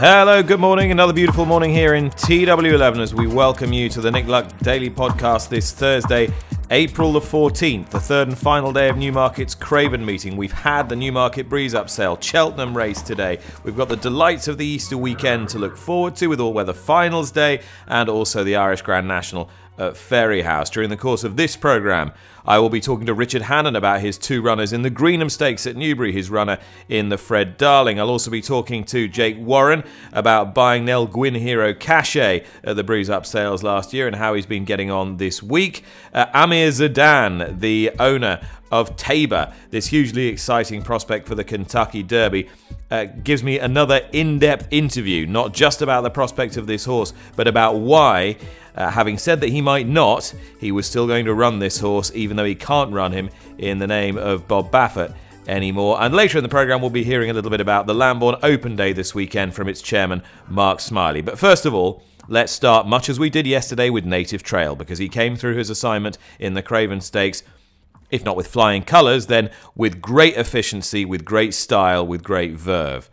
Hello, good morning. Another beautiful morning here in TW11 as we welcome you to the Nick Luck Daily Podcast this Thursday, April the 14th, the third and final day of Newmarket's Craven meeting. We've had the Newmarket Breeze Up sale, Cheltenham race today. We've got the delights of the Easter weekend to look forward to with all weather finals day and also the Irish Grand National at Fairyhouse. During the course of this programme, I will be talking to Richard Hannon about his two runners in the Greenham Stakes at Newbury, his runner in the Fred Darling. I'll also be talking to Jake Warren about buying Nell Gwyn Hero Cachet at the Breeze Up sales last year and how he's been getting on this week. Uh, Amir Zedan, the owner of Taiba, this hugely exciting prospect for the Kentucky Derby. Uh, gives me another in depth interview, not just about the prospect of this horse, but about why uh, having said that he might not, he was still going to run this horse, even though he can't run him in the name of Bob Baffert anymore. And later in the programme, we'll be hearing a little bit about the Lambourn Open Day this weekend from its chairman, Mark Smyly. But first of all, let's start much as we did yesterday with Native Trail, because he came through his assignment in the Craven Stakes. If not with flying colours, then with great efficiency, with great style, with great verve.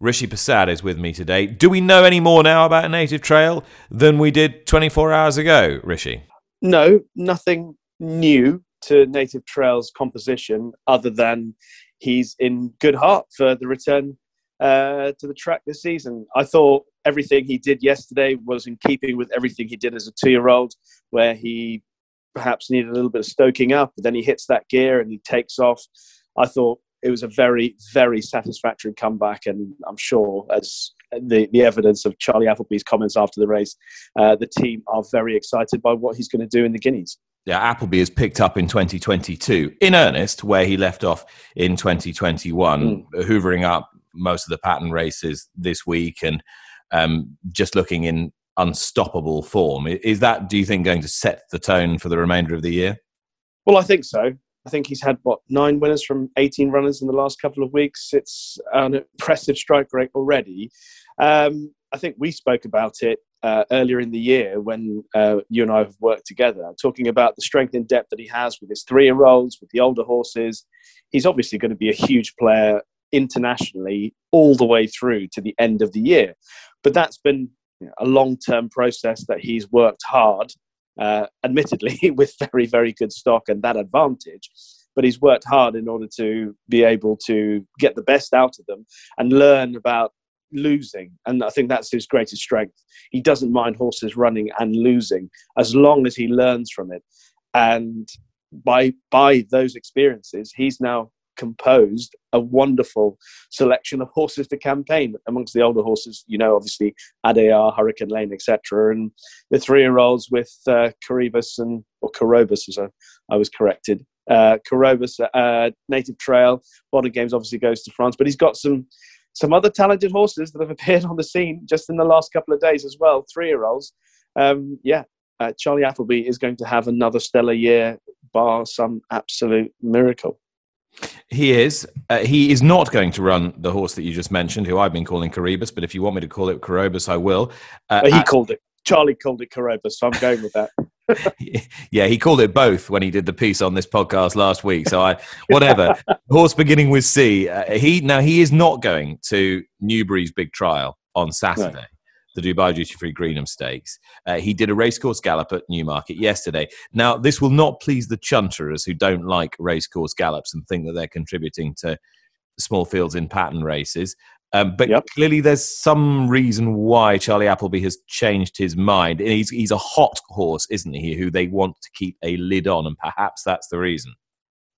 Rishi Persad is with me today. Do we know any more now about Native Trail than we did 24 hours ago, Rishi? No, nothing new to Native Trail's composition other than he's in good heart for the return uh, to the track this season. I thought everything he did yesterday was in keeping with everything he did as a two year old, where he perhaps needed a little bit of stoking up, but then he hits that gear and he takes off. I thought it was a very, very satisfactory comeback, and I'm sure as the, the evidence of Charlie Appleby's comments after the race, uh, the team are very excited by what he's going to do in the Guineas. Yeah, Appleby has picked up in 2022 in earnest where he left off in 2021, mm. hoovering up most of the pattern races this week and um, just looking in unstoppable form. Is that, do you think, going to set the tone for the remainder of the year? Well, I think so. I think he's had what nine winners from 18 runners in the last couple of weeks. It's an impressive strike rate already. Um, I think we spoke about it uh, earlier in the year when uh, you and I have worked together, talking about the strength and depth that he has with his three-year-olds, with the older horses. He's obviously going to be a huge player internationally all the way through to the end of the year. But that's been a long-term process that he's worked hard uh, admittedly with very, very good stock and that advantage. But he's worked hard in order to be able to get the best out of them and learn about losing. And I think that's his greatest strength. He doesn't mind horses running and losing as long as he learns from it. And by by those experiences, he's now composed a wonderful selection of horses to campaign amongst the older horses. You know, obviously Adayar, Hurricane Lane, etc., and the three-year-olds with uh, Caribus and or Carobus, as I, I was corrected. Uh, Carobus, uh, Native Trail, Modern Games obviously goes to France, but he's got some some other talented horses that have appeared on the scene just in the last couple of days as well. Three-year-olds. Um, yeah, uh, Charlie Appleby is going to have another stellar year, bar some absolute miracle. He is. Uh, he is not going to run the horse that you just mentioned, who I've been calling Caribus, but if you want me to call it Carobus, I will. Uh, he at- called it. Charlie called it Carobus, so I'm going with that. yeah, he called it both when he did the piece on this podcast last week. So I, whatever. horse beginning with C. Uh, he now he is not going to Newbury's big trial on Saturday. No the Dubai Duty Free Greenham Stakes. Uh, he did a racecourse gallop at Newmarket yesterday. Now, this will not please the chunterers who don't like racecourse gallops and think that they're contributing to small fields in pattern races. Um, but yep. clearly, there's some reason why Charlie Appleby has changed his mind. He's, he's a hot horse, isn't he? Who they want to keep a lid on, and perhaps that's the reason.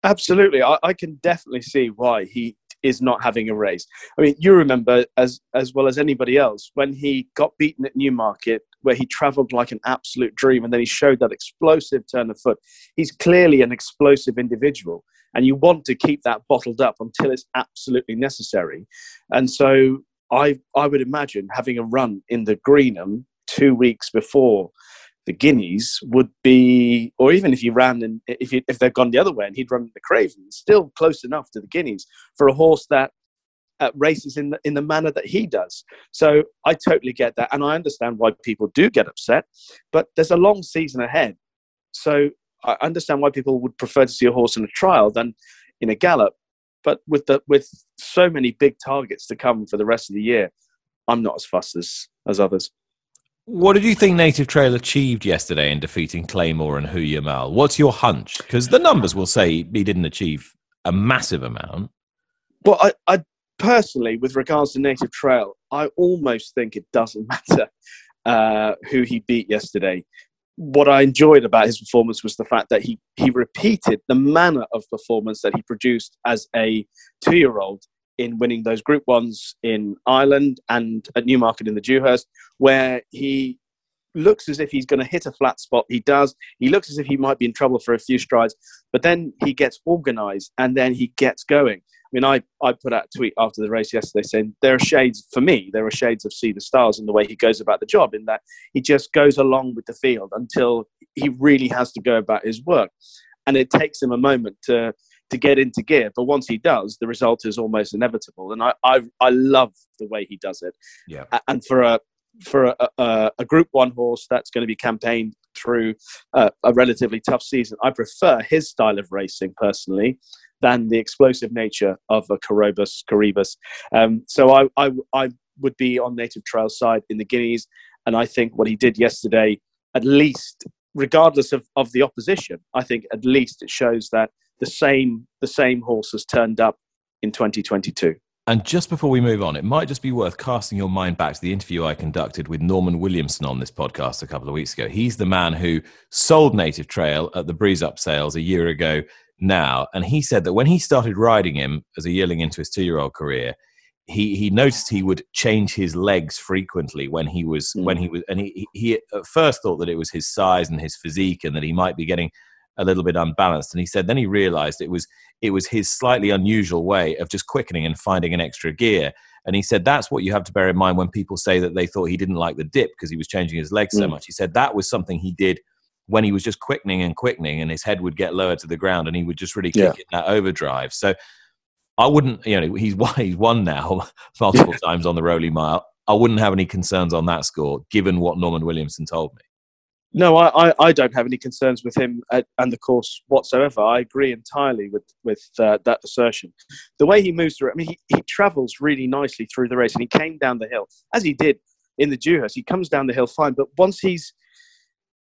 Absolutely, I, I can definitely see why he is not having a race. I mean, you remember as as well as anybody else when he got beaten at Newmarket, where he travelled like an absolute dream, and then he showed that explosive turn of foot. He's clearly an explosive individual, and you want to keep that bottled up until it's absolutely necessary. And so I I would imagine having a run in the Greenham two weeks before the Guineas would be, or even if he ran and if if they'd gone the other way and he'd run the Craven, still close enough to the Guineas for a horse that uh, races in the, in the manner that he does. So I totally get that, and I understand why people do get upset. But there's a long season ahead, so I understand why people would prefer to see a horse in a trial than in a gallop. But with the with so many big targets to come for the rest of the year, I'm not as fussed as as others. What did you think Native Trail achieved yesterday in defeating Claymore and Hoo Ya Mal? What's your hunch? Because the numbers will say he didn't achieve a massive amount. Well, I, I personally, with regards to Native Trail, I almost think it doesn't matter uh, who he beat yesterday. What I enjoyed about his performance was the fact that he, he repeated the manner of performance that he produced as a two year old in winning those Group Ones in Ireland and at Newmarket in the Dewhurst, where he looks as if he's going to hit a flat spot. He does. He looks as if he might be in trouble for a few strides, but then he gets organised and then he gets going. I mean, I, I put out a tweet after the race yesterday saying there are shades, for me, there are shades of Sea the Stars in the way he goes about the job, in that he just goes along with the field until he really has to go about his work. And it takes him a moment to, to get into gear. But once he does, the result is almost inevitable. And I, I, I love the way he does it. Yeah. And for a, for a, a, a, Group One horse that's going to be campaigned through uh, a relatively tough season, I prefer his style of racing personally than the explosive nature of a Coroebus Coroebus. Um, so I, I, I would be on Native Trail side in the Guineas, and I think what he did yesterday, at least regardless of, of the opposition, I think at least it shows that the same the same horse has turned up in 2022. And just before we move on, it might just be worth casting your mind back to the interview I conducted with Norman Williamson on this podcast a couple of weeks ago. He's the man who sold Native Trail at the Breeze Up sales a year ago now. And he said that when he started riding him as a yearling into his two year old career, he, he noticed he would change his legs frequently when he was mm. when he was and he, he at first thought that it was his size and his physique and that he might be getting a little bit unbalanced. And he said then he realized it was it was his slightly unusual way of just quickening and finding an extra gear. And he said that's what you have to bear in mind when people say that they thought he didn't like the dip because he was changing his legs mm. so much. He said that was something he did when he was just quickening and quickening and his head would get lower to the ground and he would just really kick yeah. in that overdrive. So I wouldn't, you know, he's won, he's won now multiple times on the Rowley Mile. I wouldn't have any concerns on that score, given what Norman Williamson told me. No, I, I, I don't have any concerns with him at, and the course whatsoever. I agree entirely with with uh, that assertion. The way he moves through, I mean, he, he travels really nicely through the race, and he came down the hill as he did in the Dewhurst. He comes down the hill fine, but once he's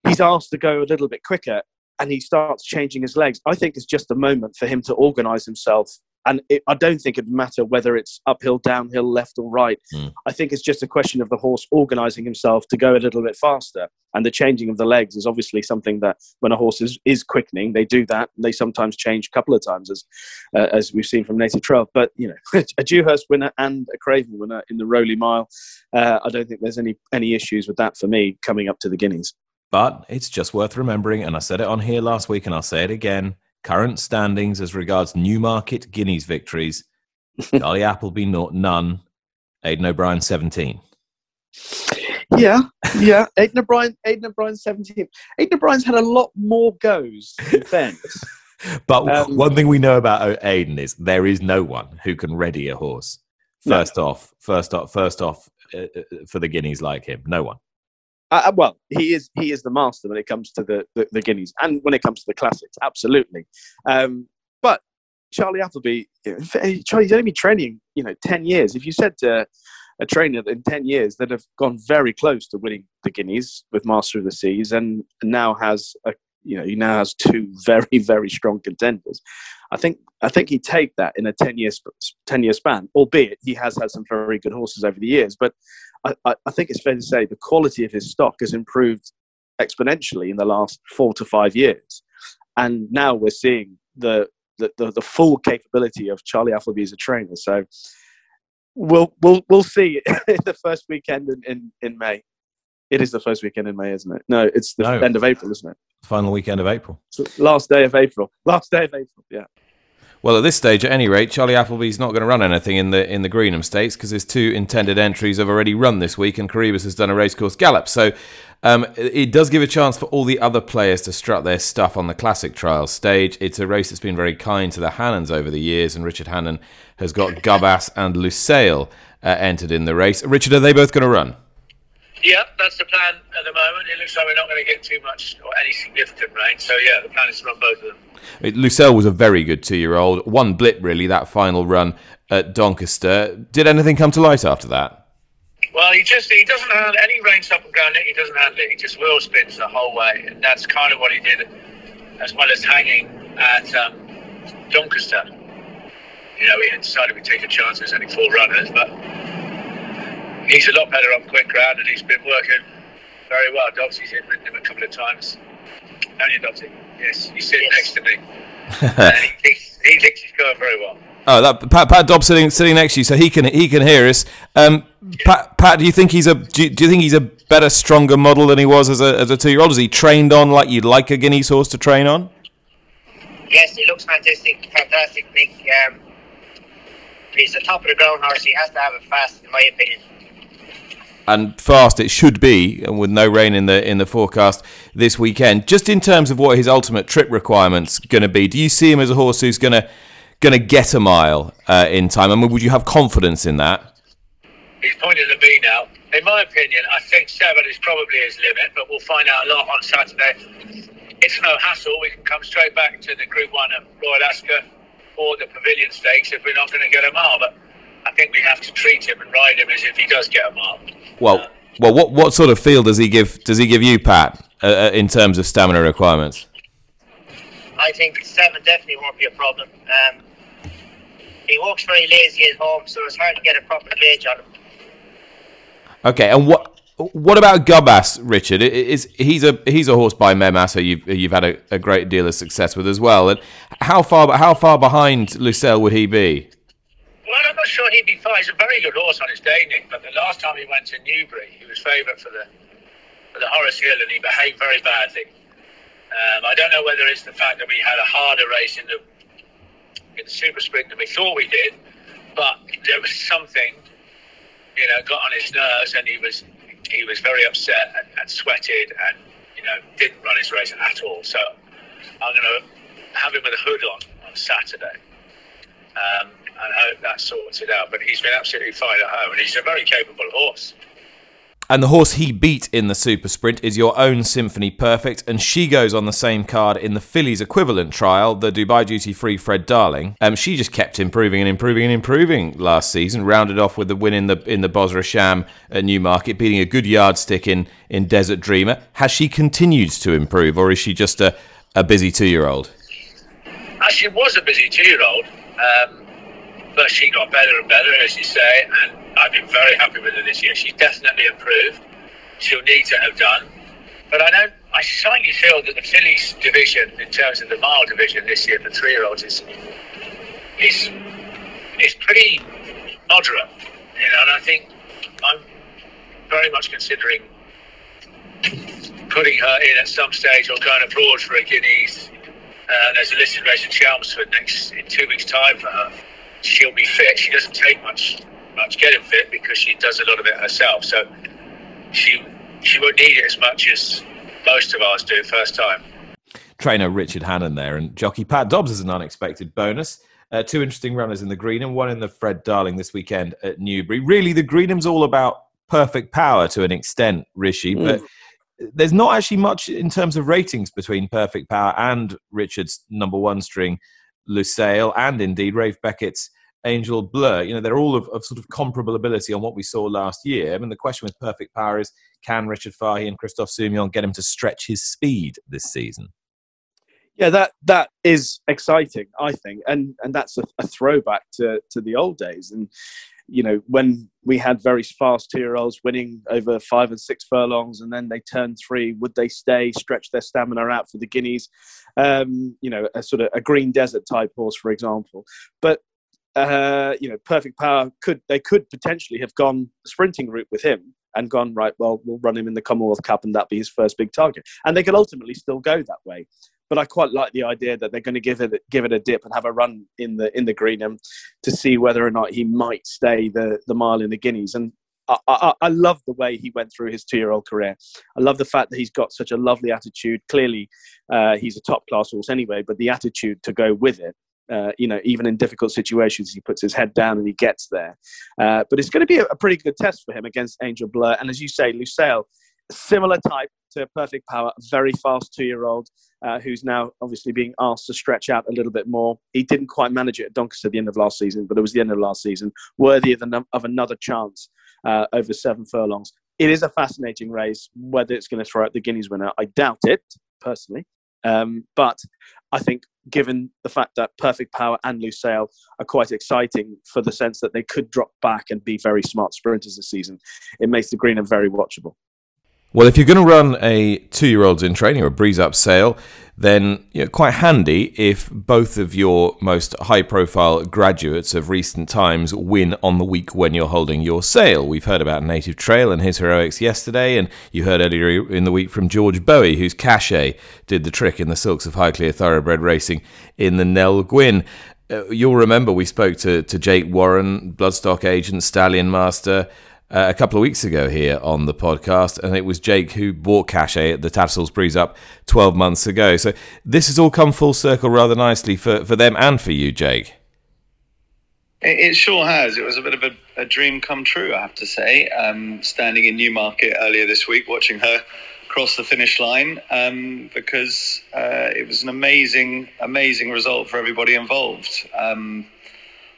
he's asked to go a little bit quicker, and he starts changing his legs. I think it's just a moment for him to organise himself and it, I don't think it matter whether it's uphill, downhill, left or right. Mm. I think it's just a question of the horse organising himself to go a little bit faster. And the changing of the legs is obviously something that when a horse is, is quickening, they do that. They sometimes change a couple of times, as uh, as we've seen from Native Trail. But you know, a Dewhurst winner and a Craven winner in the Rowley Mile, uh, I don't think there's any any issues with that for me coming up to the Guineas. But it's just worth remembering, and I said it on here last week, and I'll say it again Current standings as regards Newmarket Guineas victories Charlie Appleby, not none. Aidan O'Brien, 17. Yeah, yeah. Aidan O'Brien, Aidan O'Brien, 17. Aidan O'Brien's had a lot more goes fairness. but um, one thing we know about Aidan is there is no one who can ready a horse. First no. off, first off, first off, uh, uh for the Guineas like him, no one. Uh, well, he is he is the master when it comes to the, the, the Guineas and when it comes to the classics, absolutely. Um, but Charlie Appleby, Charlie's only been training, you know, ten years. If you said to a trainer in ten years that have gone very close to winning the Guineas with Master of the Seas, and now has a you know he now has two very very strong contenders. I think I think he'd take that in a ten year ten year span, albeit he has had some very good horses over the years. But I, I think it's fair to say the quality of his stock has improved exponentially in the last four to five years, and now we're seeing the the, the, the full capability of Charlie Appleby as a trainer. So we'll we'll we'll see the first weekend in, in, in May. It is the first weekend in May, isn't it? No, it's the no. end of April, isn't it? Final weekend of April. last day of April. Last day of April. Yeah. Well, at this stage, at any rate, Charlie Appleby's not going to run anything in the in the Greenham Stakes because his two intended entries have already run this week, and Coroebus has done a racecourse gallop. So um, it does give a chance for all the other players to strut their stuff on the classic trial stage. It's a race that's been very kind to the Hannons over the years, and Richard Hannon has got Gubbass and Lusail uh, entered in the race. Richard, are they both going to run? Yep, that's the plan at the moment. It looks like we're not going to get too much or any significant rain. So yeah, the plan is to run both of them. Lusail was a very good two-year-old. One blip really that final run at Doncaster. Did anything come to light after that? Well, he just he doesn't have any range up and. He doesn't have it. He just wheel spins the whole way, and that's kind of what he did, as well as hanging at um, Doncaster. You know, he decided we'd take a chance. There's only four runners, but he's a lot better on quick ground, and he's been working very well. Dobsy's hit him a couple of times. Don't you, Dobsy? Yes, he's sitting yes. next to me. he, thinks, he thinks he's going very well. Oh, that Pat, Pat Dobbs sitting sitting next to you, so he can he can hear us. Um, Pat, Pat, do you think he's a do you, do you, think he's a better, stronger model than he was as a as a two year old? Is he trained on like you'd like a Guineas horse to train on? Yes, he looks fantastic, fantastic, Nick. Um, he's a top of the ground horse. He has to have it fast, in my opinion. And fast it should be, and with no rain in the in the forecast this weekend. Just in terms of what his ultimate trip requirements going to be, do you see him as a horse who's going to going to get a mile uh, in time? I mean, would you have confidence in that? He's pointing to me now. In my opinion, I think seven is probably his limit, but we'll find out a lot on Saturday. It's no hassle. We can come straight back to the Group One at Royal Ascot or the Pavilion Stakes if we're not going to get a mile. But I think we have to treat him and ride him as if he does get a mile. Well, uh, well, what what sort of feel does he give? Does he give you, Pat, uh, uh in terms of stamina requirements? I think seven definitely won't be a problem. Um, he walks very lazy at home, so it's hard to get a proper gauge on him. Okay, and what what about Gubbass, Richard? Is he's a he's a horse by Mehmas who you've you've had a, a, great deal of success with as well. And how far how far behind Lusail would he be? Well, I'm not sure he'd be far. He's a very good horse on his day, Nick. But the last time he went to Newbury, he was favourite for the the Horris Hill, and he behaved very badly. Um, I don't know whether it's the fact that we had a harder race in the in the super sprint than we thought we did, but there was something, you know, got on his nerves, and he was he was very upset and, and sweated, and you know, didn't run his race at all. So I'm going to have him with a hood on on Saturday. Um, and hope that sorts it out. But he's been absolutely fine at home, and he's a very capable horse. And the horse he beat in the Super Sprint is your own Symphony Perfect, and she goes on the same card in the fillies equivalent trial, the Dubai Duty Free Fred Darling. Um, she just kept improving and improving and improving last season. Rounded off with the win in the in the Bosra Sham at Newmarket, beating a good yardstick in in Desert Dreamer. Has she continued to improve, or is she just a a busy two year old? Uh, she was a busy two year old, um, but she got better and better, as you say, and I've been very happy with her this year. She's definitely improved. She'll need to have done. But I don't. I slightly feel that the fillies division, in terms of the mile division this year for three-year-olds, is is is pretty moderate. You know, and I think I'm very much considering putting her in at some stage or going abroad for a Guineas. Uh, there's a listed race in Chelmsford next in two weeks' time for her. She'll be fit. She doesn't take much much getting fit because she does a lot of it herself. So she she won't need it as much as most of ours do first time. Trainer Richard Hannon there and jockey Pat Dobbs is an unexpected bonus. Uh, two interesting runners in the Greenham, one in the Fred Darling this weekend at Newbury. Really, the Greenham's all about perfect power to an extent, Rishi, mm. but there's not actually much in terms of ratings between Perfect Power and Richard's number one string, Lusail, and indeed Ralph Beckett's Angel Bleu. You know, they're all of, of, sort of comparable ability on what we saw last year. I mean, the question with perfect power is can Richard Fahey and Christophe Soumillon get him to stretch his speed this season? Yeah, that that is exciting, I think, and and that's a, a throwback to to the old days. And you know, when we had very fast two-year-olds winning over five and six furlongs, and then they turned three, would they stay, stretch their stamina out for the Guineas? Um, you know, a sort of a green desert type horse, for example. But uh, you know, Perfect Power could they could potentially have gone the sprinting route with him and gone right. Well, we'll run him in the Commonwealth Cup, and that be his first big target. And they could ultimately still go that way. but I quite like the idea that they're going to give it give it a dip and have a run in the in the Greenham to see whether or not he might stay the the mile in the Guineas. And I, I, I love the way he went through his two year old career. I love the fact that he's got such a lovely attitude. Clearly, uh, he's a top class horse anyway, but the attitude to go with it. Uh, you know, even in difficult situations, he puts his head down and he gets there. Uh, but it's going to be a, a, pretty good test for him against Angel Bleu. And as you say, Lusail, similar type to Perfect Power, very fast two year old uh, who's now obviously being asked to stretch out a little bit more. He didn't quite manage it at Doncaster at the end of last season, but it was the end of last season, worthy of, of another chance uh, over seven furlongs. It is a fascinating race. Whether it's going to throw out the Guineas winner, I doubt it personally. Um, but I think, given the fact that Perfect Power and Lusail are quite exciting for the sense that they could drop back and be very smart sprinters this season, it makes the Greenham very watchable. Well, if you're going to run a two-year-olds in training or a breeze-up sale, then you know, quite handy if both of your most high-profile graduates of recent times win on the week when you're holding your sale. We've heard about Native Trail and his heroics yesterday, and you heard earlier in the week from George Boughey, whose cachet did the trick in the Silks of Highclere Thoroughbred Racing in the Nell Gwyn. Uh, you'll remember we spoke to, to Jake Warren, Bloodstock agent, Stallion Master, uh, a couple of weeks ago here on the podcast, and it was Jake who bought Cachet at the Tattersalls Breeze Up 12 months ago. So this has all come full circle rather nicely for, for them and for you, Jake. It, it sure has. It was a bit of a, a dream come true, I have to say. Um, standing in Newmarket earlier this week, watching her cross the finish line, um, because uh, it was an amazing, amazing result for everybody involved. Um,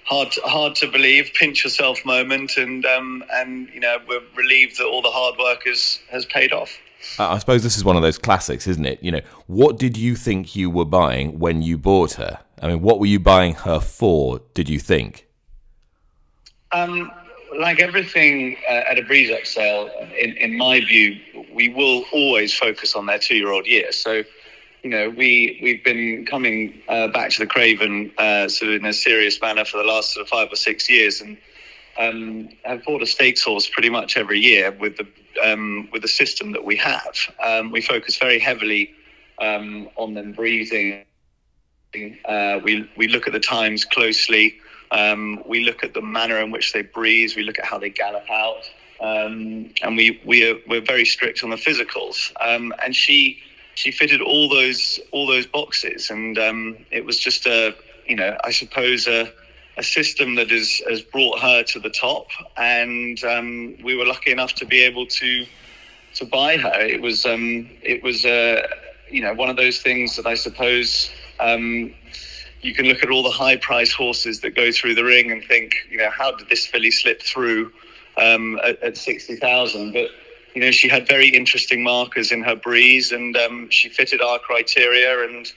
hard to, hard to believe, pinch yourself moment, and um, and you know we're relieved that all the hard work has has paid off. I suppose this is one of those classics, isn't it? You know, what did you think you were buying when you bought her? I mean, what were you buying her for? Did you think? Um, like everything uh, at a breeze up sale, in, in my view, we will always focus on their two year old year. So you know, we we've been coming uh, back to the Craven uh, sort of in a serious manner for the last sort of five or six years, and um, have bought a stakes horse pretty much every year with the um, with the system that we have. Um, we focus very heavily um, on them breathing. Uh, we we look at the times closely. Um, we look at the manner in which they breathe. We look at how they gallop out, um, and we we are we're very strict on the physicals. and she she fitted all those all those boxes, and um, it was just a you know I suppose a a system that has has brought her to the top, and um, we were lucky enough to be able to to buy her. It was um, it was uh, you know one of those things that I suppose. Um, you can look at all the high price horses that go through the ring and think, you know, how did this filly slip through um, at, at 60,000? But you know, she had very interesting markers in her breeze, and um, she fitted our criteria, and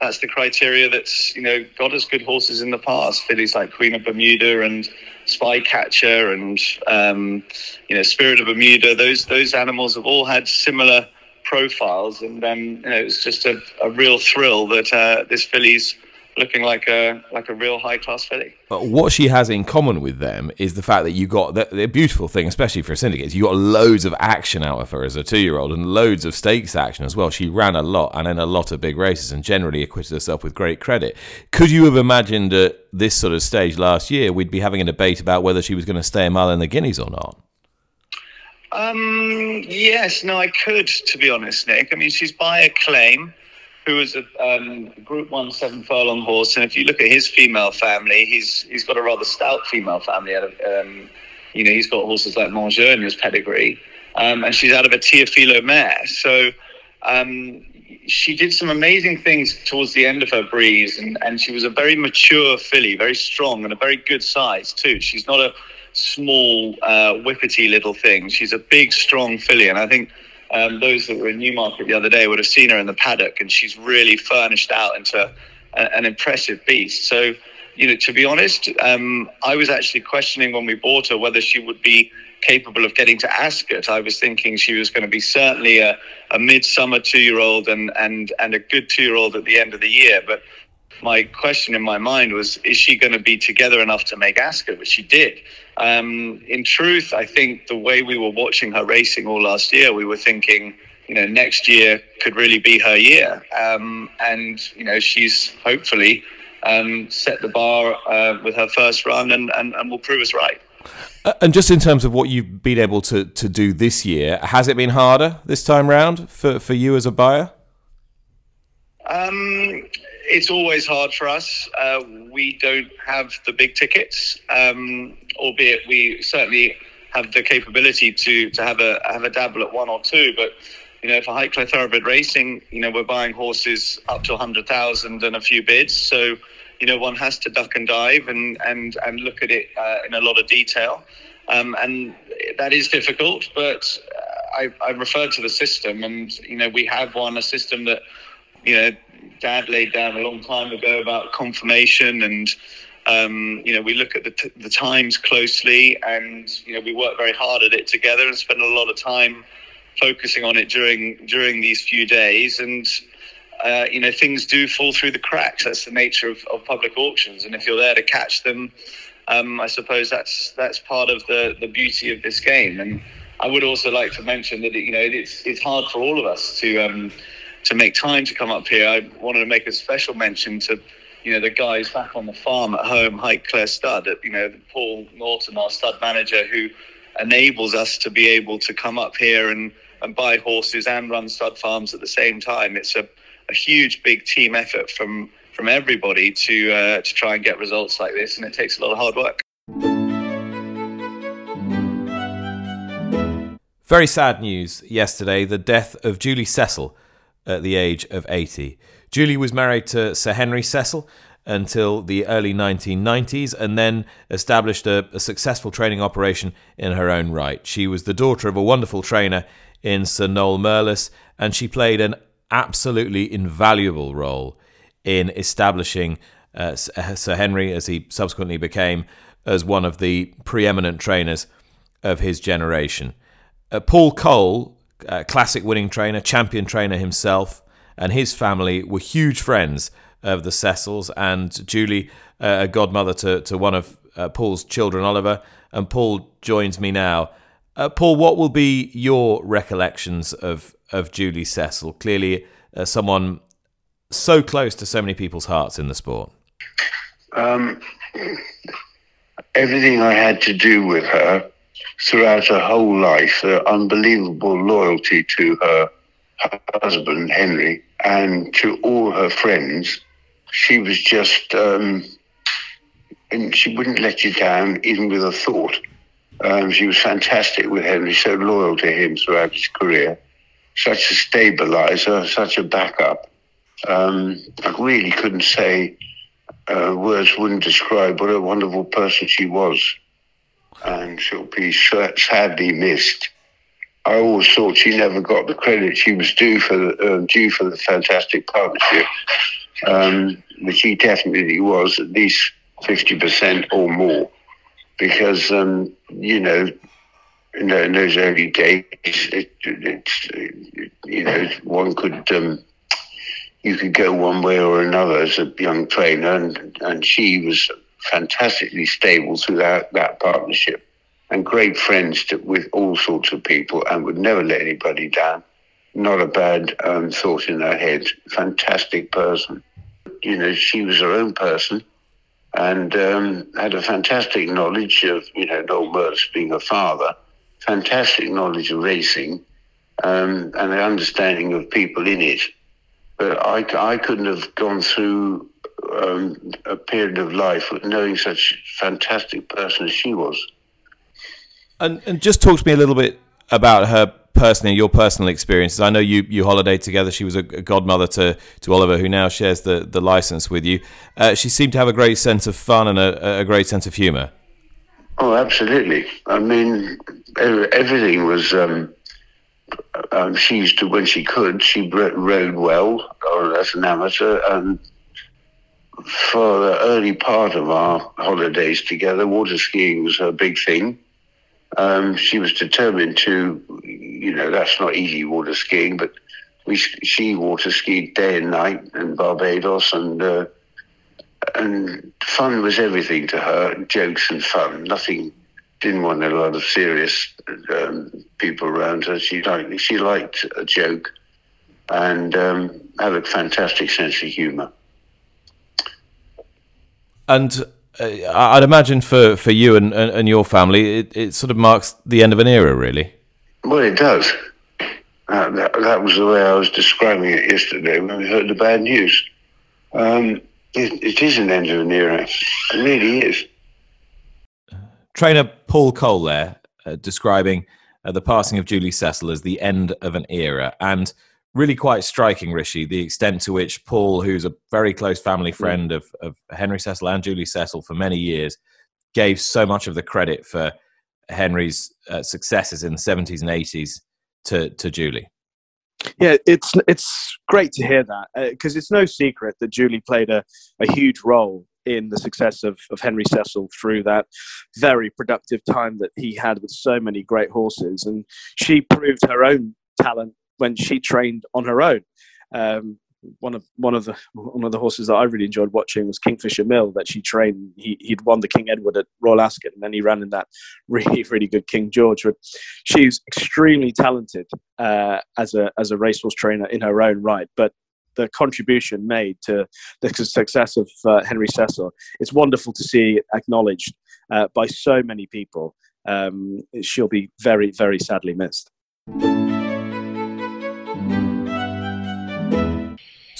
that's the criteria that's you know got us good horses in the past. Fillies like Queen of Bermuda and Spycatcher, and um, you know Spirit of Bermuda. Those those animals have all had similar profiles, and um, you know it's just a, a real thrill that uh, this filly's looking like a like a real high class filly. But what she has in common with them is the fact that you got the, the beautiful thing, especially for syndicates, you got loads of action out of her as a two year old and loads of stakes action as well. She ran a lot and in a lot of big races and generally acquitted herself with great credit. Could you have imagined at this sort of stage last year we'd be having a debate about whether she was going to stay a mile in the Guineas or not? Um, yes, no, I could, to be honest, Nick. I mean, she's by Aclaim who was a um, Group One seven furlong horse, and if you look at his female family, he's he's got a rather stout female family. Out of, um, you know, he's got horses like Mangeur in his pedigree, um, and she's out of a Teofilo mare. So um, she did some amazing things towards the end of her breeze, and, and she was a very mature filly, very strong, and a very good size too. She's not a small, uh, whippety little thing. She's a big, strong filly, and I think um, those that were in Newmarket the other day would have seen her in the paddock, and she's really furnished out into a, an impressive beast. So, you know, to be honest, um, I was actually questioning when we bought her whether she would be capable of getting to Ascot. I was thinking she was going to be certainly a, a midsummer two-year-old and and and a good two-year-old at the end of the year, but my question in my mind was, is she going to be together enough to make Ascot? Which she did. Um, in truth, I think the way we were watching her racing all last year, we were thinking, you know, next year could really be her year. Um, and, you know, she's hopefully um, set the bar uh, with her first run and, and, and will prove us right. Uh, and just in terms of what you've been able to, to do this year, has it been harder this time round for, for you as a buyer? Um, it's always hard for us. Uh, we don't have the big tickets, um, albeit we certainly have the capability to to have a have a dabble at one or two. But you know, for Highclere Thoroughbred Racing, you know, we're buying horses up to hundred thousand and a few bids. So you know, one has to duck and dive and and and look at it uh, in a lot of detail. Um, and that is difficult, but uh, I, I referred to the system, and you know, we have one a system that you know, Dad laid down a long time ago about conformation, and um, you know, we look at the, t- the times closely, and you know, we work very hard at it together, and spend a lot of time focusing on it during during these few days, and. Uh, you know, things do fall through the cracks. That's the nature of, of public auctions, and if you're there to catch them, um, I suppose that's that's part of the, the beauty of this game. And I would also like to mention that you know it's it's hard for all of us to um, to make time to come up here. I wanted to make a special mention to, you know, the guys back on the farm at home, Highclere Stud, you know, Paul Norton, our stud manager, who enables us to be able to come up here and, and buy horses and run stud farms at the same time. It's a, a huge, big team effort from from everybody to uh, to try and get results like this, and it takes a lot of hard work. Very sad news yesterday the death of Julie Cecil, at the age of 80. Julie was married to Sir Henry Cecil until the early 1990s and then established a, a, successful training operation in her own right. She was the daughter of a wonderful trainer in Sir Noel Murless and she played an absolutely invaluable role in establishing uh, Sir Henry, as he subsequently became, as one of the preeminent trainers of his generation. Uh, Paul Cole classic winning trainer, champion trainer himself, and his family were huge friends of the Cecils, and Julie, uh, a godmother to, to one of uh, Paul's children, Oliver, and Paul joins me now. Uh, Paul, what will be your recollections of, of Julie Cecil? Clearly, someone so close to so many people's hearts in the sport. Um, everything I had to do with her throughout her whole life, her unbelievable loyalty to her husband, Henry, and to all her friends. She was just, um, and she wouldn't let you down even with a thought. Um, she was fantastic with Henry, so loyal to him throughout his career. Such a stabilizer, such a backup. Um, I really couldn't say uh, words wouldn't describe what a wonderful person she was and she'll be sadly missed. I always thought she never got the credit she was due for the, uh, due for the fantastic partnership, um, she definitely was at least fifty percent or more, because um, you know, in, in, those early days, it, it, it, you know, one could um, you could go one way or another as a young trainer, and and she was fantastically stable throughout that partnership and great friends to, with all sorts of people and would never let anybody down. Not a bad um, thought in her head. Fantastic person. You know, she was her own person and um, had a fantastic knowledge of, you know, Noel Murless being a father, fantastic knowledge of racing um, and an understanding of people in it. But I, I couldn't have gone through um, a period of life knowing such fantastic person as she was. And, and just talk to me a little bit about her personally, your personal experiences. I know you you holidayed together. She was a, godmother to, to Oliver, who now shares the, the license with you. Uh, she seemed to have a great sense of fun and a, a great sense of humour. Oh, absolutely. I mean, everything was. Um, um, she used to, when she could, she rode well or as an amateur, and for the early part of our holidays together, water skiing was her big thing. Um, she was determined to, you know, that's not easy water skiing, but we she water skied day and night in Barbados, and uh, and fun was everything to her. Jokes and fun, nothing, didn't want a lot of serious um, people around her. She liked she liked a joke, and um, had a fantastic sense of humour. And uh, I'd imagine for, for you and, and, and your family, it, it sort of marks the end of an era, really. Well, it does. Uh, that, that was the way I was describing it yesterday when we heard the bad news. Um, it, it is an end of an era. It really is. Trainer Paul Cole there uh, describing uh, the passing of Julie Cecil as the end of an era. And really quite striking, Rishi, the extent to which Paul, who's a very close family friend of, of Henry Cecil and Julie Cecil for many years, gave so much of the credit for Henry's uh, successes in the 70s and 80s to, to Julie. Yeah, it's it's great to hear that because uh, it's no secret that Julie played a, a huge role in the success of, of Henry Cecil through that very productive time that he had with so many great horses. And she proved her own talent when she trained on her own. Um, one of one of the one of the horses that I really enjoyed watching was Kingfisher Mill that she trained. He, he'd won the King Edward at Royal Ascot, and then he ran in that really really good King George. But she's extremely talented uh, as a as a racehorse trainer in her own right. But the contribution made to the success of uh, Henry Cecil, it's wonderful to see acknowledged uh, by so many people. Um, she'll be very very sadly missed.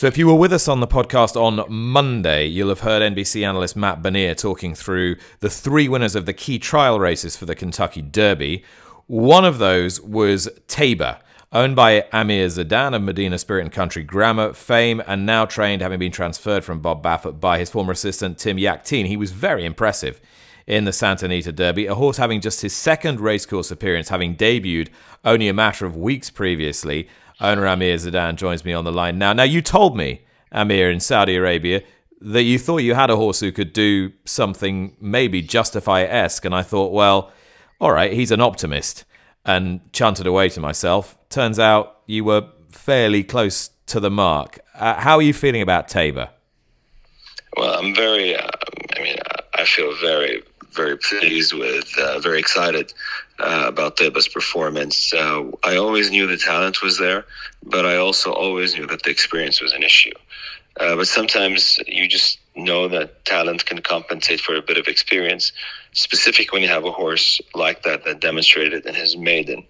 So, if you were with us on the podcast on Monday, you'll have heard NBC analyst Matt Benier talking through the three winners of the key trial races for the Kentucky Derby. One of those was Taiba, owned by Amir Zedan of Medina Spirit and Country Grammar fame, and now trained, having been transferred from Bob Baffert by his former assistant Tim Yakteen. He was very impressive in the Santa Anita Derby, a horse having just his second racecourse appearance, having debuted only a matter of weeks previously. Owner Amir Zedan joins me on the line now. Now, you told me, Amir, in Saudi Arabia, that you thought you had a horse who could do something maybe justify esque, and I thought, well, all right, he's an optimist, and chanted away to myself. Turns out you were fairly close to the mark. Uh, how are you feeling about Taiba? Well, I'm very, uh, I mean, I feel very, very pleased with, uh, very excited uh, about Taiba's performance. Uh, I always knew the talent was there, but I also always knew that the experience was an issue. Uh, but sometimes you just know that talent can compensate for a bit of experience, specific when you have a horse like that that demonstrated in his maiden.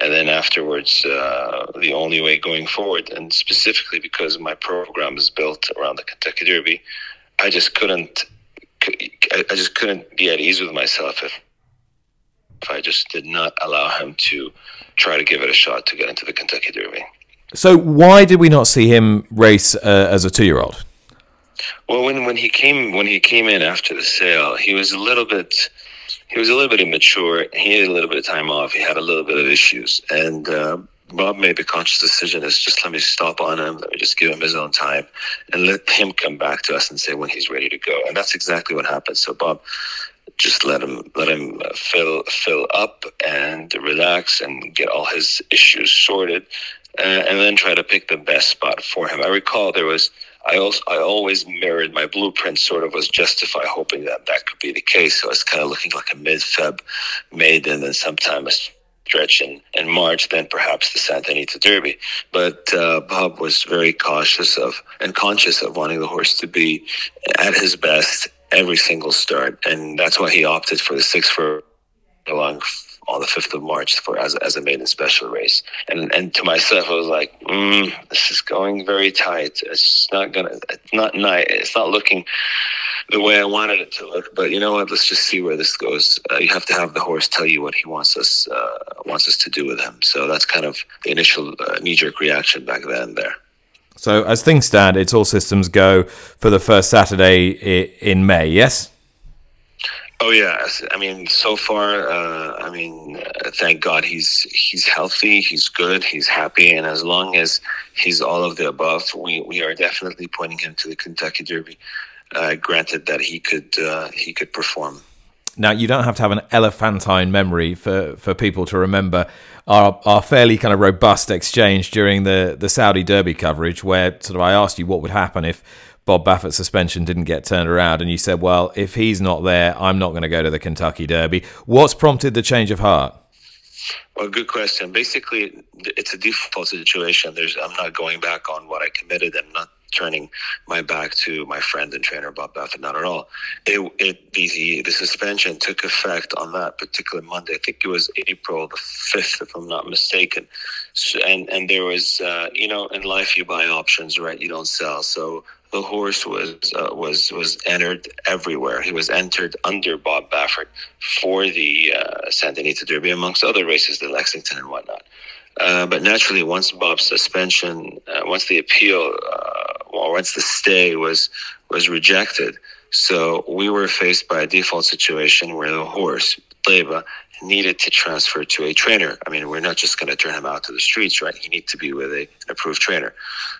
And then afterwards, uh, the only way going forward, and specifically because my program is built around the Kentucky Derby, I just couldn't, I just couldn't be at ease with myself if if I just did not allow him to try to give it a shot to get into the Kentucky Derby. So why did we not see him race uh, as a two-year-old? Well, when, when he came when he came in after the sale, he was a little bit he was a little bit immature. He had a little bit of time off. He had a little bit of issues, and uh, Bob made the conscious decision: is just let me stop on him, let me just give him his own time, and let him come back to us and say when he's ready to go. And that's exactly what happened. So Bob just let him let him fill fill up and relax and get all his issues sorted, uh, and then try to pick the best spot for him. I recall there was. I also I always mirrored my blueprint. Sort of was justify hoping that that could be the case. So I was kind of looking like a mid Feb maiden, and sometime a stretch in, in March, then perhaps the Santa Anita Derby. But uh, Bob was very cautious of and conscious of wanting the horse to be at his best every single start, and that's why he opted for the six for along on the fifth of March for as as a maiden special race. And and to myself, I was like, mm, this is going very tight. It's not gonna. It's not nice. It's not looking the way I wanted it to look. But you know what? Let's just see where this goes. Uh, you have to have the horse tell you what he wants us uh, wants us to do with him. So that's kind of the initial uh, knee jerk reaction back then. There. So, as things stand, it's all systems go for the first Saturday in May, yes? Oh yeah, I mean, so far, uh, I mean, uh, thank God he's he's healthy, he's good, he's happy, and as long as he's all of the above, we, we are definitely pointing him to the Kentucky Derby. Uh, granted that he could uh, he could perform. Now, you don't have to have an elephantine memory for, for people to remember our, our fairly kind of robust exchange during the, the Saudi Derby coverage, where sort of I asked you what would happen if Bob Baffert's suspension didn't get turned around, and you said, "Well, if he's not there, I'm not going to go to the Kentucky Derby." What's prompted the change of heart? Well, good question. Basically, it's a default situation. There's, I'm not going back on what I committed. I'm not turning my back to my friend and trainer Bob Baffert. Not at all. It, it the the suspension took effect on that particular Monday. I think it was April the fifth, if I'm not mistaken. So, and and there was, uh, you know, in life you buy options, right? You don't sell. So the horse was uh, was was entered everywhere. He was entered under Bob Baffert for the uh, Santa Anita Derby, amongst other races, the Lexington and whatnot. Uh, but naturally, once Bob's suspension, uh, once the appeal, uh, or once the stay was was rejected, so we were faced by a default situation where the horse Taiba needed to transfer to a trainer. I mean, we're not just going to turn him out to the streets, right? He needs to be with a, an approved trainer.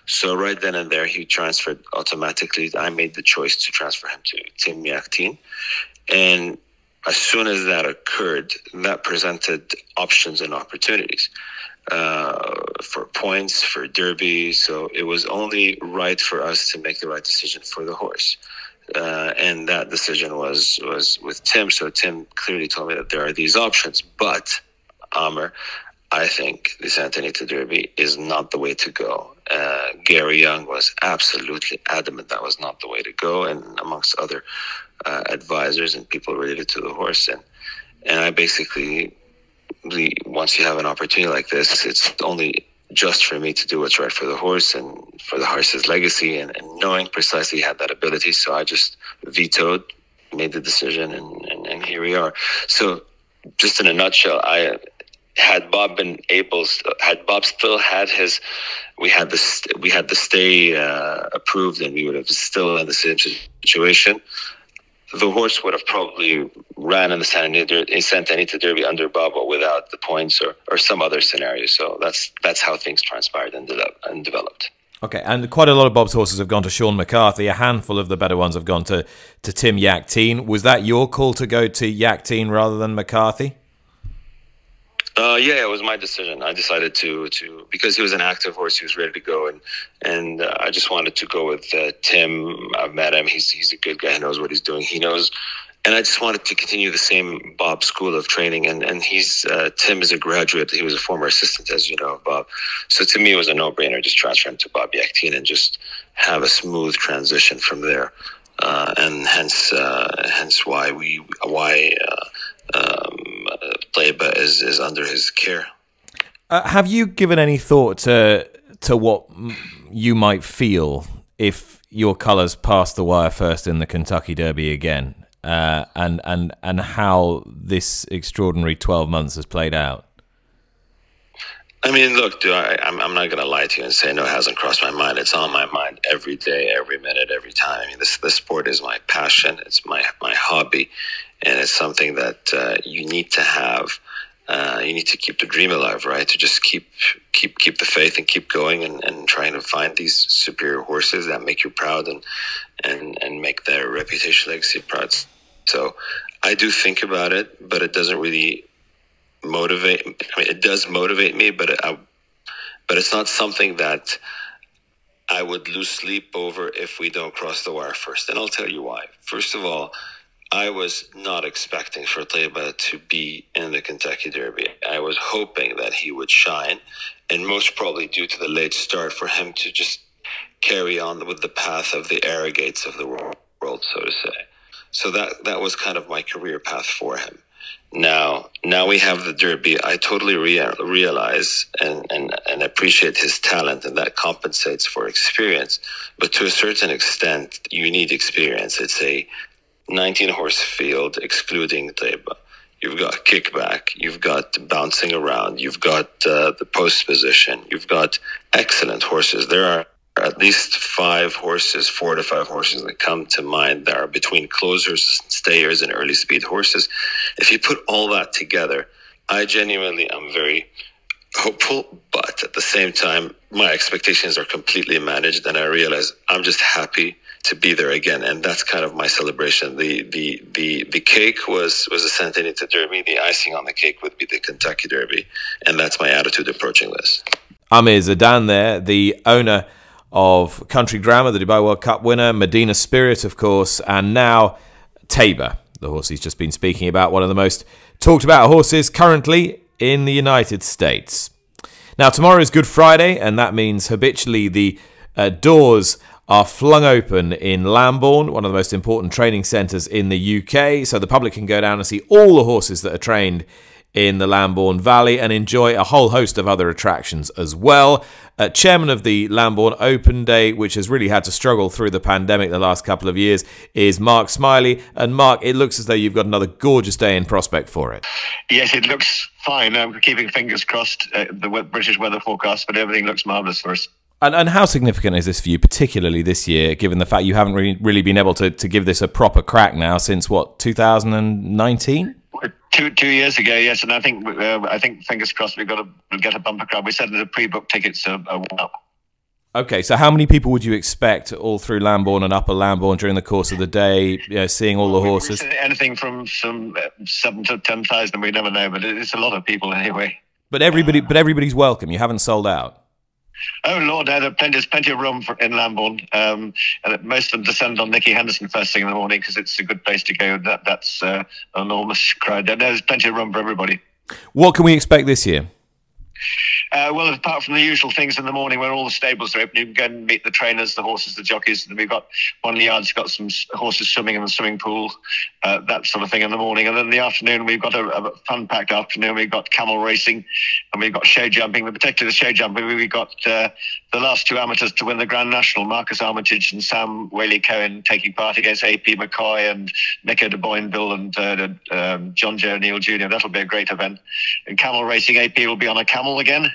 So right then and there, he transferred automatically. I made the choice to transfer him to Tim Yakteen. And as soon as that occurred, that presented options and opportunities uh, for points, for Derby. So it was only right for us to make the right decision for the horse uh, and that decision was was with Tim. So Tim clearly told me that there are these options, but Amer, I think the Santa Anita Derby is not the way to go. Uh, Gary Young was absolutely adamant that was not the way to go, and amongst other uh, advisors and people related to the horse, and and I basically, once you have an opportunity like this, it's only just for me to do what's right for the horse and for the horse's legacy and, and knowing precisely he had that ability. So I just vetoed, made the decision, and, and, and here we are. So, just in a nutshell, I had Bob been able, had Bob still had his, we had the we had the stay uh, approved, and we would have still in the same situation the horse would have probably ran in the Santa Anita, Derby under Baba without the points or, or some other scenario. So that's that's how things transpired and, de- and developed. Okay, and quite a lot of Bob's horses have gone to Sean McCarthy. A handful of the better ones have gone to, to Tim Yakteen. Was that your call to go to Yakteen rather than McCarthy? Uh, yeah, it was my decision. I decided to to because he was an active horse, he was ready to go, and and uh, I just wanted to go with uh, Tim. I've met him; he's he's a good guy. He knows what he's doing. He knows, and I just wanted to continue the same Bob school of training. And and he's uh, Tim is a graduate. He was a former assistant, as you know, Bob. So to me, it was a no brainer. Just transfer him to Bob Yakteen and just have a smooth transition from there. Uh, and hence uh, hence why we why. Um, Taiba is, is under his care. Uh, have you given any thought to to what you might feel if your colours pass the wire first in the Kentucky Derby again, uh, and and and how this extraordinary twelve months has played out? I mean, look, do I, I'm, I'm not going to lie to you and say no, it hasn't crossed my mind. It's on my mind every day, every minute, every time. I mean, this this sport is my passion. It's my my hobby, and it's something that uh, you need to have. Uh, you need to keep the dream alive, right? To just keep keep keep the faith and keep going and, and trying to find these superior horses that make you proud and and and make their reputation legacy proud. So I do think about it, but it doesn't really motivate. I mean, it does motivate me, but it, I, but it's not something that I would lose sleep over if we don't cross the wire first. And I'll tell you why. First of all I was not expecting for Taiba to be in the Kentucky Derby. I was hoping that he would shine, and most probably due to the late start, for him to just carry on with the path of the arrogates of the world, so to say. So that that was kind of my career path for him. Now, now we have the Derby. I totally rea- realize and, and, and appreciate his talent, and that compensates for experience. But to a certain extent, you need experience. It's a 19 horse field, excluding Taiba. You've got kickback, you've got bouncing around, you've got uh, the post position, you've got excellent horses. There are at least five horses, four to five horses that come to mind that are between closers, stayers, and early speed horses. If you put all that together, I genuinely am very hopeful, but at the same time, my expectations are completely managed, and I realize I'm just happy to be there again, and that's kind of my celebration. The the the the cake was was a Santa Anita Derby. The icing on the cake would be the Kentucky Derby, and that's my attitude approaching this. Amir Zedan there, the owner of Country Grammar, the Dubai World Cup winner, Medina Spirit, of course, and now Taiba, the horse he's just been speaking about, one of the most talked about horses currently in the United States. Now, tomorrow is Good Friday, and that means habitually the uh, doors are flung open in Lambourn, one of the most important training centres in the UK, so the public can go down and see all the horses that are trained in the Lambourn Valley and enjoy a whole host of other attractions as well. Uh, chairman of the Lambourn Open Day, which has really had to struggle through the pandemic the last couple of years, is Mark Smyly. And Mark, it looks as though you've got another gorgeous day in prospect for it. Yes, it looks fine. I'm keeping fingers crossed. Uh, the British weather forecast, but everything looks marvellous for us. And, and how significant is this for you, particularly this year, given the fact you haven't really, really been able to, to give this a proper crack now since what 2019? Two two years ago, yes, and I think uh, I think fingers crossed we've got to get a bumper crowd. We said that the pre-book tickets are, are up. Okay, so how many people would you expect all through Lambourn and Upper Lambourn during the course of the day, you know, seeing all the horses? Anything from some uh, seven to ten thousand, we never know, but it's a lot of people anyway. But everybody, but everybody's welcome. You haven't sold out. Oh Lord, no, there's plenty, there's plenty of room for, in Lambourn. Um, and most of them descend on Nicky Henderson first thing in the morning because it's a good place to go. That that's uh, an enormous crowd. There's plenty of room for everybody. What can we expect this year? Uh, well, apart from the usual things in the morning when all the stables are open, you can go and meet the trainers, the horses, the jockeys. And we've got one yards got some horses swimming in the swimming pool, uh, that sort of thing in the morning. And then in the afternoon, we've got a, a fun packed afternoon. We've got camel racing and we've got show jumping, but particularly the show jumping. We've got uh, the last two amateurs to win the Grand National, Marcus Armitage and Sam Waley-Cohen taking part against AP McCoy and Nico de Boinville and uh, um, Jonjo O'Neill Jr. That'll be a great event. And camel racing, AP will be on a camel again.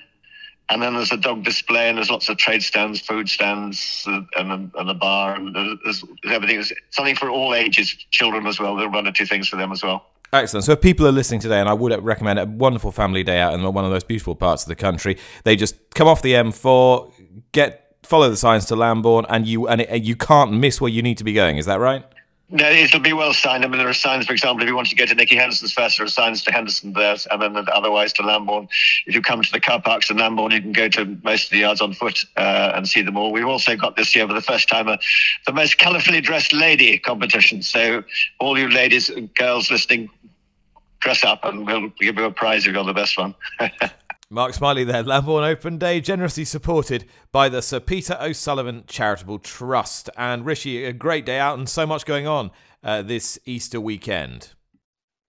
And then there's a dog display, and there's lots of trade stands, food stands, uh, and a, and a bar, and there's, there's everything. There's something for all ages, children as well. There'll run a two things for them as well. Excellent. So if people are listening today, and I would recommend a wonderful family day out in one of those beautiful parts of the country, they just come off the M4, get follow the signs to Lambourn, and you and it, you can't miss where you need to be going. Is that right? No, it'll be well signed. I mean, there are signs, for example, if you want to go to Nicky Henderson's first, there are signs to Henderson there, and then otherwise to Lambourn. If you come to the car parks in Lambourn, you can go to most of the yards on foot uh, and see them all. We've also got this year, for the first time, a, the most colourfully dressed lady competition. So, all you ladies and girls listening, dress up and we'll give you a prize if you're the best one. Mark Smyly there, Lambourn Open Day, generously supported by the Sir Peter O'Sullevan Charitable Trust. And Rishi, a great day out and so much going on uh, this Easter weekend.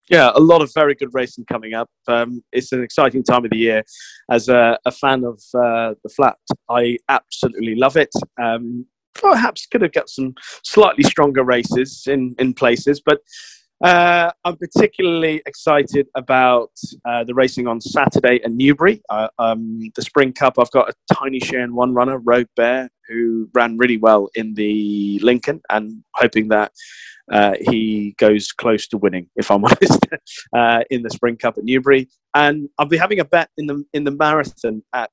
Yeah, a lot of very good racing coming up. Um, it's an exciting time of the year. As a, a fan of uh, the flat, I absolutely love it. Um, perhaps could have got some slightly stronger races in, in places, but uh, I'm particularly excited about uh, the racing on Saturday at Newbury. Uh, um, the Spring Cup, I've got a tiny share in one runner, Rogue Bear, who ran really well in the Lincoln, and hoping that uh, he goes close to winning, if I'm honest, uh, in the Spring Cup at Newbury. And I'll be having a bet in the in the marathon at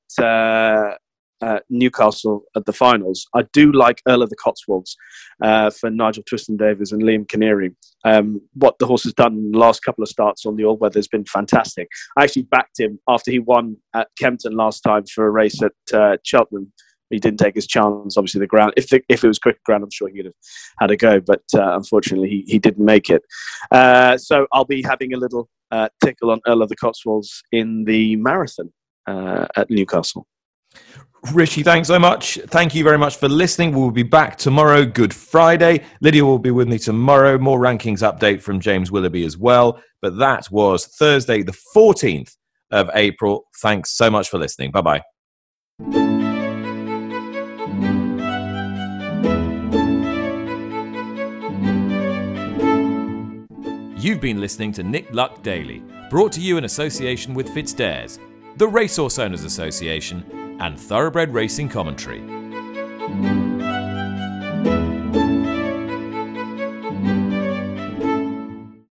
uh, Newcastle at the finals. I do like Earl of the Cotswolds uh, for Nigel Twiston-Davies and Liam Keniry. Um, what the horse has done in the last couple of starts on the all weather has been fantastic. I actually backed him after he won at Kempton last time for a race at uh, Cheltenham. He didn't take his chance. Obviously, the ground. If the, if it was quick ground, I'm sure he would have had a go. But uh, unfortunately, he, he didn't make it. Uh, so I'll be having a little tickle on Earl of the Cotswolds in the marathon at Newcastle. Rishi, thanks so much. Thank you very much for listening. We'll be back tomorrow, Good Friday. Lydia will be with me tomorrow. More rankings update from James Willoughby as well. But that was Thursday, the 14th of April. Thanks so much for listening. Bye bye. You've been listening to Nick Luck Daily, brought to you in association with FitzDares, the Racehorse Owners Association and thoroughbred racing commentary.